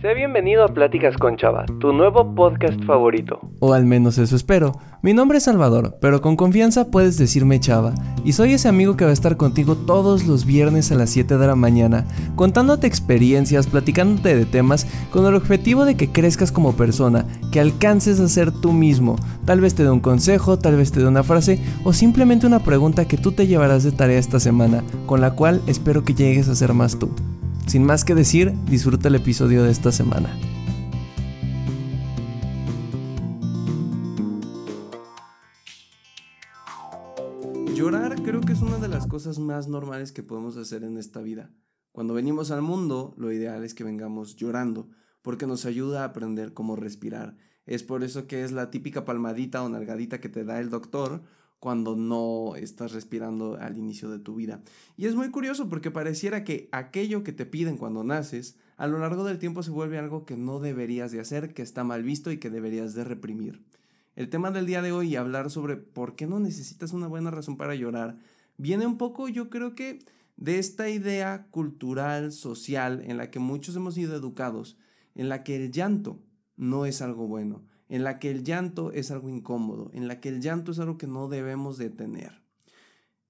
Sé bienvenido a Pláticas con Chava, tu nuevo podcast favorito. O al menos eso espero. Mi nombre es Salvador, pero con confianza puedes decirme Chava. Y soy ese amigo que va a estar contigo todos los viernes a las 7 de la mañana, contándote experiencias, platicándote de temas, con el objetivo de que crezcas como persona, que alcances a ser tú mismo. Tal vez te dé un consejo, tal vez te dé una frase, o simplemente una pregunta que tú te llevarás de tarea esta semana, con la cual espero que llegues a ser más tú. Sin más que decir, disfruta el episodio de esta semana. Llorar creo que es una de las cosas más normales que podemos hacer en esta vida. Cuando venimos al mundo, lo ideal es que vengamos llorando, porque nos ayuda a aprender cómo respirar. Es por eso que es la típica palmadita o nalgadita que te da el doctor cuando no estás respirando al inicio de tu vida. Y es muy curioso porque pareciera que aquello que te piden cuando naces, a lo largo del tiempo se vuelve algo que no deberías de hacer, que está mal visto y que deberías de reprimir. El tema del día de hoy, hablar sobre por qué no necesitas una buena razón para llorar, viene un poco yo creo que de esta idea cultural, social, en la que muchos hemos sido educados, en la que el llanto no es algo bueno, en la que el llanto es algo incómodo, en la que el llanto es algo que no debemos de tener.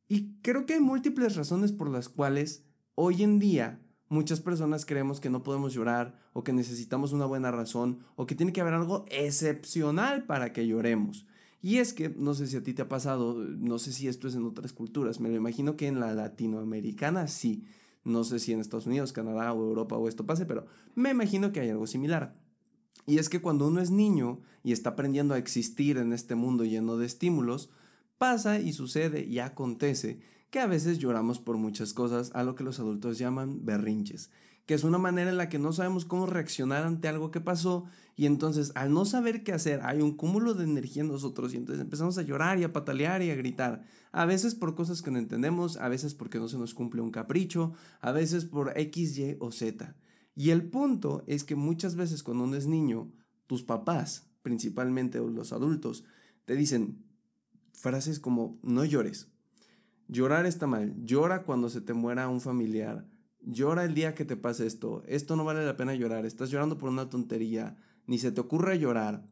Y creo que hay múltiples razones por las cuales hoy en día muchas personas creemos que no podemos llorar o que necesitamos una buena razón o que tiene que haber algo excepcional para que lloremos. Y es que, no sé si a ti te ha pasado, no sé si esto es en otras culturas, me lo imagino que en la latinoamericana sí. No sé si en Estados Unidos, Canadá o Europa o esto pase, pero me imagino que hay algo similar. Y es que cuando uno es niño y está aprendiendo a existir en este mundo lleno de estímulos, pasa y sucede y acontece que a veces lloramos por muchas cosas, a lo que los adultos llaman berrinches, que es una manera en la que no sabemos cómo reaccionar ante algo que pasó y entonces al no saber qué hacer hay un cúmulo de energía en nosotros y entonces empezamos a llorar y a patalear y a gritar, a veces por cosas que no entendemos, a veces porque no se nos cumple un capricho, a veces por X, Y o Z. Y el punto es que muchas veces cuando uno es niño, tus papás, principalmente los adultos, te dicen frases como no llores. Llorar está mal. Llora cuando se te muera un familiar. Llora el día que te pase esto. Esto no vale la pena llorar. Estás llorando por una tontería. Ni se te ocurre llorar.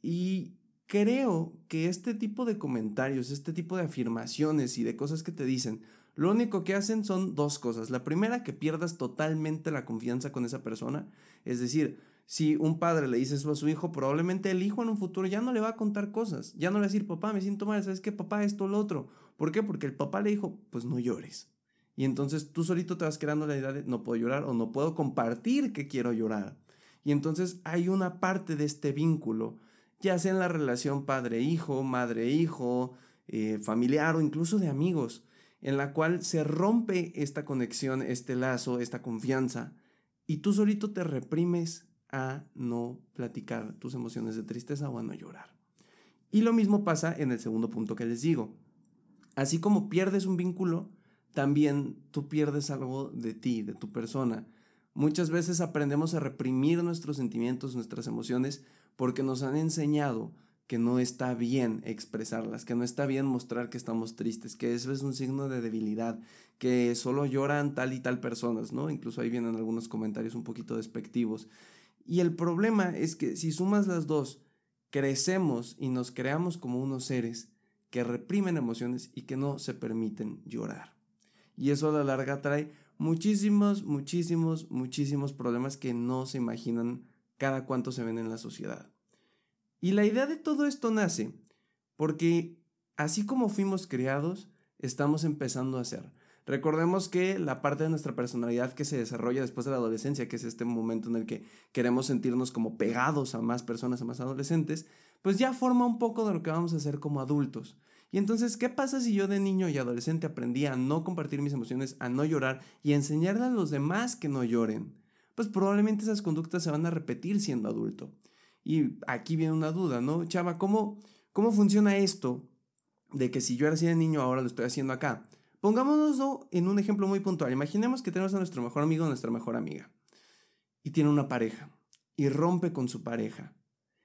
Y creo que este tipo de comentarios, este tipo de afirmaciones y de cosas que te dicen lo único que hacen son dos cosas. La primera, que pierdas totalmente la confianza con esa persona. Es decir, si un padre le dice eso a su hijo, probablemente el hijo en un futuro ya no le va a contar cosas. Ya no le va a decir, papá, me siento mal, ¿sabes qué? Papá, esto, lo otro. ¿Por qué? Porque el papá le dijo, pues no llores. Y entonces tú solito te vas creando la idea de no puedo llorar o no puedo compartir que quiero llorar. Y entonces hay una parte de este vínculo, ya sea en la relación padre-hijo, madre-hijo, eh, familiar o incluso de amigos, en la cual se rompe esta conexión, este lazo, esta confianza, y tú solito te reprimes a no platicar tus emociones de tristeza o a no llorar. Y lo mismo pasa en el segundo punto que les digo. Así como pierdes un vínculo, también tú pierdes algo de ti, de tu persona. Muchas veces aprendemos a reprimir nuestros sentimientos, nuestras emociones, porque nos han enseñado que no está bien expresarlas, que no está bien mostrar que estamos tristes, que eso es un signo de debilidad, que solo lloran tal y tal personas, ¿no? Incluso ahí vienen algunos comentarios un poquito despectivos. Y el problema es que si sumas las dos, crecemos y nos creamos como unos seres que reprimen emociones y que no se permiten llorar. Y eso a la larga trae muchísimos, muchísimos, muchísimos problemas que no se imaginan cada cuánto se ven en la sociedad. Y la idea de todo esto nace porque así como fuimos creados, estamos empezando a ser. Recordemos que la parte de nuestra personalidad que se desarrolla después de la adolescencia, que es este momento en el que queremos sentirnos como pegados a más personas, a más adolescentes, pues ya forma un poco de lo que vamos a hacer como adultos. Y entonces, ¿qué pasa si yo de niño y adolescente aprendí a no compartir mis emociones, a no llorar y a enseñarle a los demás que no lloren? Pues probablemente esas conductas se van a repetir siendo adulto. Y aquí viene una duda, ¿no? Chava, ¿cómo, cómo funciona esto de que si yo era así de niño, ahora lo estoy haciendo acá? Pongámonos en un ejemplo muy puntual. Imaginemos que tenemos a nuestro mejor amigo o nuestra mejor amiga y tiene una pareja y rompe con su pareja.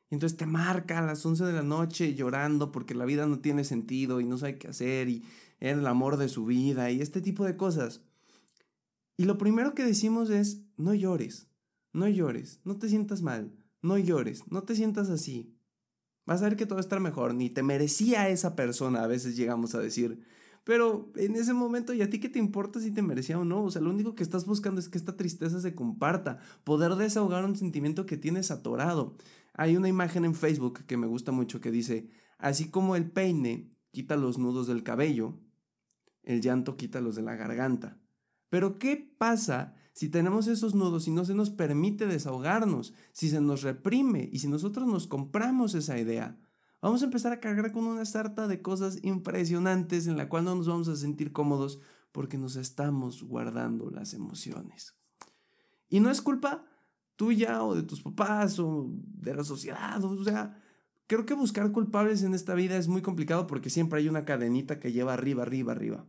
Y entonces te marca a las 11 de la noche llorando porque la vida no tiene sentido y no sabe qué hacer y era el amor de su vida y este tipo de cosas. Y lo primero que decimos es, no llores. no llores, no te sientas mal, no llores, no te sientas así. Vas a ver que todo va a estar mejor, ni te merecía esa persona, a veces llegamos a decir. Pero en ese momento, ¿y a ti qué te importa si te merecía o no? O sea, lo único que estás buscando es que esta tristeza se comparta, poder desahogar un sentimiento que tienes atorado. Hay una imagen en Facebook que me gusta mucho que dice, así como el peine quita los nudos del cabello, el llanto quita los de la garganta. Pero ¿qué pasa si tenemos esos nudos y no se nos permite desahogarnos, si se nos reprime y si nosotros nos compramos esa idea? Vamos a empezar a cargar con una sarta de cosas impresionantes en la cual no nos vamos a sentir cómodos porque nos estamos guardando las emociones. Y no es culpa tuya o de tus papás o de la sociedad, o sea, creo que buscar culpables en esta vida es muy complicado porque siempre hay una cadenita que lleva arriba, arriba, arriba.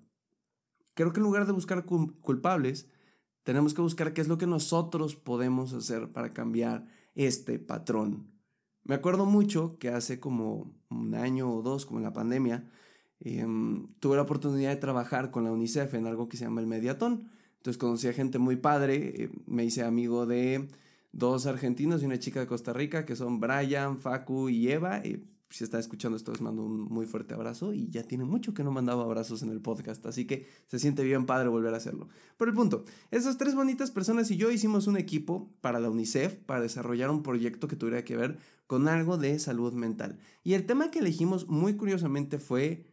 Creo que en lugar de buscar culpables, tenemos que buscar qué es lo que nosotros podemos hacer para cambiar este patrón. Me acuerdo mucho que hace como un año o dos, como en la pandemia, em, tuve la oportunidad de trabajar con la UNICEF en algo que se llama el Mediatón. Entonces conocí a gente muy padre, eh, me hice amigo de dos argentinos y una chica de Costa Rica que son Brian, Facu y Eva. Y si está escuchando esto, les mando un muy fuerte abrazo y ya tiene mucho que no mandaba abrazos en el podcast, así que se siente bien padre volver a hacerlo. Pero el punto, esas tres bonitas personas y yo hicimos un equipo para la UNICEF para desarrollar un proyecto que tuviera que ver con algo de salud mental. Y el tema que elegimos muy curiosamente fue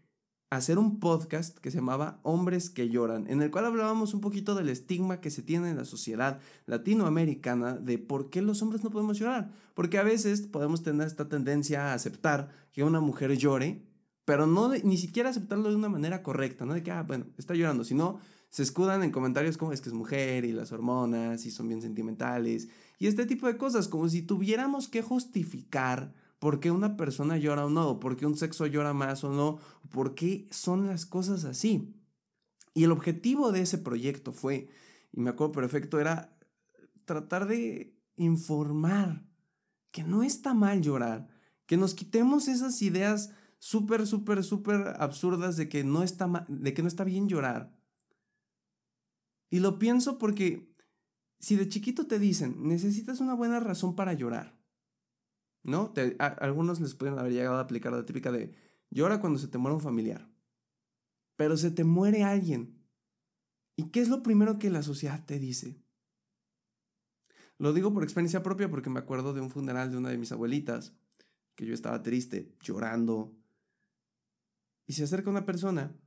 hacer un podcast que se llamaba Hombres que lloran, en el cual hablábamos un poquito del estigma que se tiene en la sociedad latinoamericana de por qué los hombres no podemos llorar. Porque a veces podemos tener esta tendencia a aceptar que una mujer llore, pero no ni siquiera aceptarlo de una manera correcta, no de que, ah, bueno, está llorando, sino se escudan en comentarios como es que es mujer y las hormonas y son bien sentimentales y este tipo de cosas, como si tuviéramos que justificar por qué una persona llora o no, por qué un sexo llora más o no, por qué son las cosas así. Y el objetivo de ese proyecto fue, y me acuerdo perfecto, era tratar de informar que no está mal llorar, que nos quitemos esas ideas súper, súper, súper absurdas de que, no está de que no está bien llorar. Y lo pienso porque si de chiquito te dicen, necesitas una buena razón para llorar, ¿no? algunos les pueden haber llegado a aplicar la típica de llora cuando se te muere un familiar. Pero se te muere alguien. ¿Y qué es lo primero que la sociedad te dice? Lo digo por experiencia propia porque me acuerdo de un funeral de una de mis abuelitas, que yo estaba triste, llorando. Y se acerca una persona.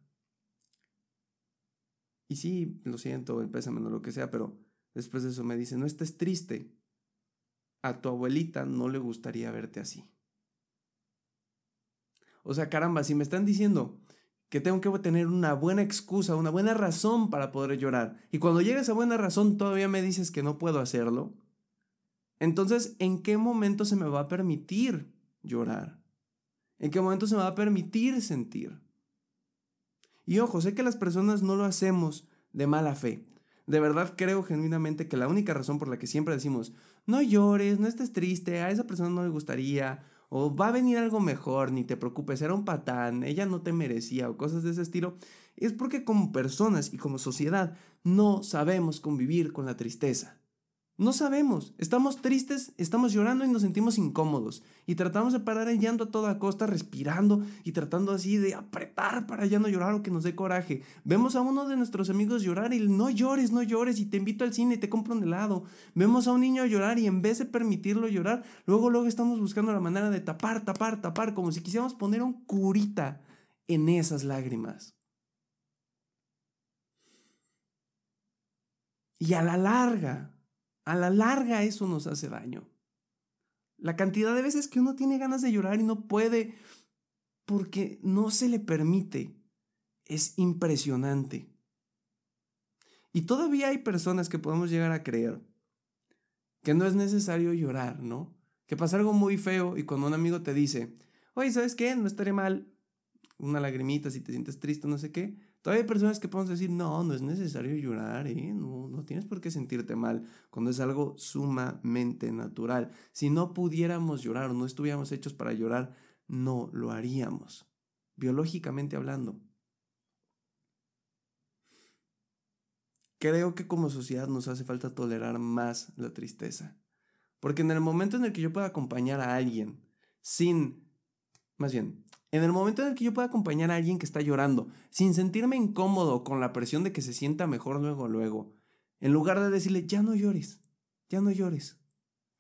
Y sí, lo siento, el pésame, no lo que sea, pero después de eso me dice, no estés triste a tu abuelita no le gustaría verte así. O sea, caramba, si me están diciendo que tengo que tener una buena excusa, una buena razón para poder llorar, y cuando llega esa buena razón todavía me dices que no puedo hacerlo, entonces, ¿en qué momento se me va a permitir llorar? ¿En qué momento se me va a permitir sentir? Y ojo, sé que las personas no lo hacemos de mala fe. De verdad creo genuinamente que la única razón por la que siempre decimos, no llores, no estés triste, a esa persona no le gustaría, o va a venir algo mejor, ni te preocupes, era un patán, ella no te merecía, o cosas de ese estilo, es porque como personas y como sociedad no sabemos convivir con la tristeza. No sabemos, estamos tristes, estamos llorando y nos sentimos incómodos y tratamos de parar el llanto a toda costa respirando y tratando así de apretar para ya no llorar o que nos dé coraje. Vemos a uno de nuestros amigos llorar y no llores, no llores y te invito al cine y te compro un helado. Vemos a un niño llorar y en vez de permitirlo llorar, luego luego estamos buscando la manera de tapar, tapar, tapar, como si quisiéramos poner un curita en esas lágrimas. Y a la larga, a la larga eso nos hace daño. La cantidad de veces que uno tiene ganas de llorar y no puede porque no se le permite es impresionante. Y todavía hay personas que podemos llegar a creer que no es necesario llorar, ¿no? Que pasa algo muy feo y cuando un amigo te dice, oye, ¿sabes qué? No estaré mal, una lagrimita si te sientes triste, no sé qué, Todavía hay personas que podemos decir, no, no es necesario llorar, ¿eh? no, no tienes por qué sentirte mal, cuando es algo sumamente natural. Si no pudiéramos llorar o no estuviéramos hechos para llorar, no lo haríamos, biológicamente hablando. Creo que como sociedad nos hace falta tolerar más la tristeza. Porque en el momento en el que yo pueda acompañar a alguien sin, más bien, en el momento en el que yo pueda acompañar a alguien que está llorando, sin sentirme incómodo con la presión de que se sienta mejor luego, luego, en lugar de decirle, ya no llores, ya no llores,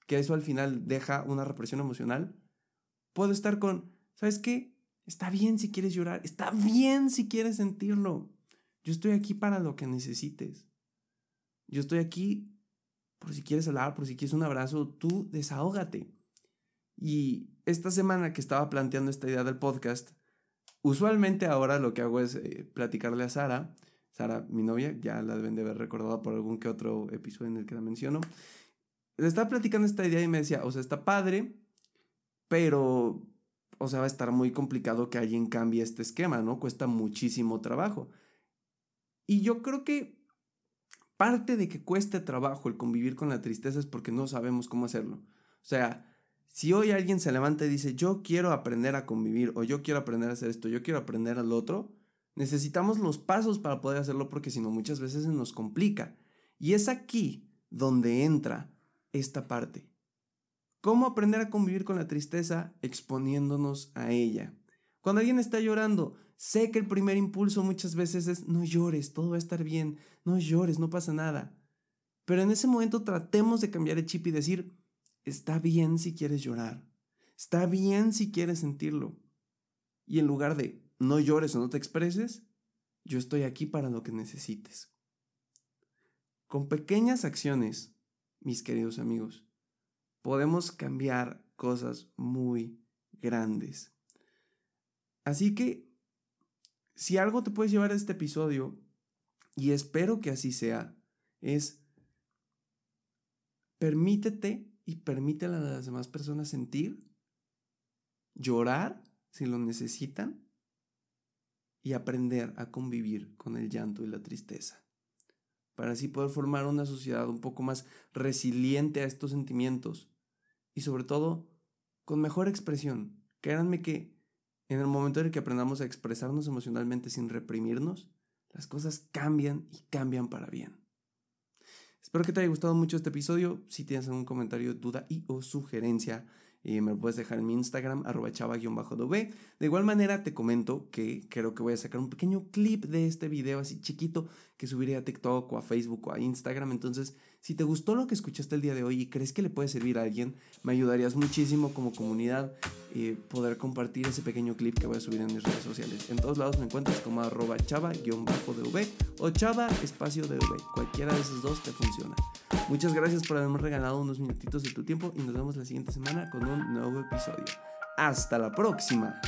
que eso al final deja una represión emocional, puedo estar con, ¿sabes qué? Está bien si quieres llorar, está bien si quieres sentirlo. Yo estoy aquí para lo que necesites. Yo estoy aquí por si quieres hablar, por si quieres un abrazo, tú desahógate. Y esta semana que estaba planteando esta idea del podcast, usualmente ahora lo que hago es eh, platicarle a Sara, Sara, mi novia, ya la deben de haber recordado por algún que otro episodio en el que la menciono. Le estaba platicando esta idea y me decía, o sea, está padre, pero, o sea, va a estar muy complicado que alguien cambie este esquema, ¿no? Cuesta muchísimo trabajo. Y yo creo que parte de que cueste trabajo el convivir con la tristeza es porque no sabemos cómo hacerlo. O sea, si hoy alguien se levanta y dice, yo quiero aprender a convivir o yo quiero aprender a hacer esto, yo quiero aprender al otro, necesitamos los pasos para poder hacerlo porque si no muchas veces se nos complica. Y es aquí donde entra esta parte. ¿Cómo aprender a convivir con la tristeza exponiéndonos a ella? Cuando alguien está llorando, Sé que el primer impulso muchas veces es no llores, todo va a estar bien, no llores, no pasa nada. Pero en ese momento tratemos de cambiar el chip y decir, está bien si quieres llorar, está bien si quieres sentirlo. Y en lugar de no llores o no te expreses, yo estoy aquí para lo que necesites. Con pequeñas acciones, mis queridos amigos, podemos cambiar cosas muy grandes. Así que si algo te puedes llevar a este episodio, y espero que así sea, es permítete y permítele a las demás personas sentir, llorar si lo necesitan y aprender a convivir con el llanto y la tristeza. Para así poder formar una sociedad un poco más resiliente a estos sentimientos y sobre todo con mejor expresión. Créanme que en el momento en el que aprendamos a expresarnos emocionalmente sin reprimirnos, las cosas cambian y cambian para bien. Espero que te haya gustado mucho este episodio. Si tienes algún comentario, duda y o sugerencia, y me lo puedes dejar en mi Instagram, arroba chava-dv. De igual manera te comento que creo que voy a sacar un pequeño clip de este video así chiquito que subiré a TikTok o a Facebook o a Instagram. Entonces, si te gustó lo que escuchaste el día de hoy y crees que le puede servir a alguien, me ayudarías muchísimo como comunidad eh, poder compartir ese pequeño clip que voy a subir en mis redes sociales. En todos lados me encuentras como arroba chava-dv o chava espacio dv. Cualquiera de esos dos te funciona. Muchas gracias por haberme regalado unos minutitos de tu tiempo y nos vemos la siguiente semana con nuevo episodio. Hasta la próxima.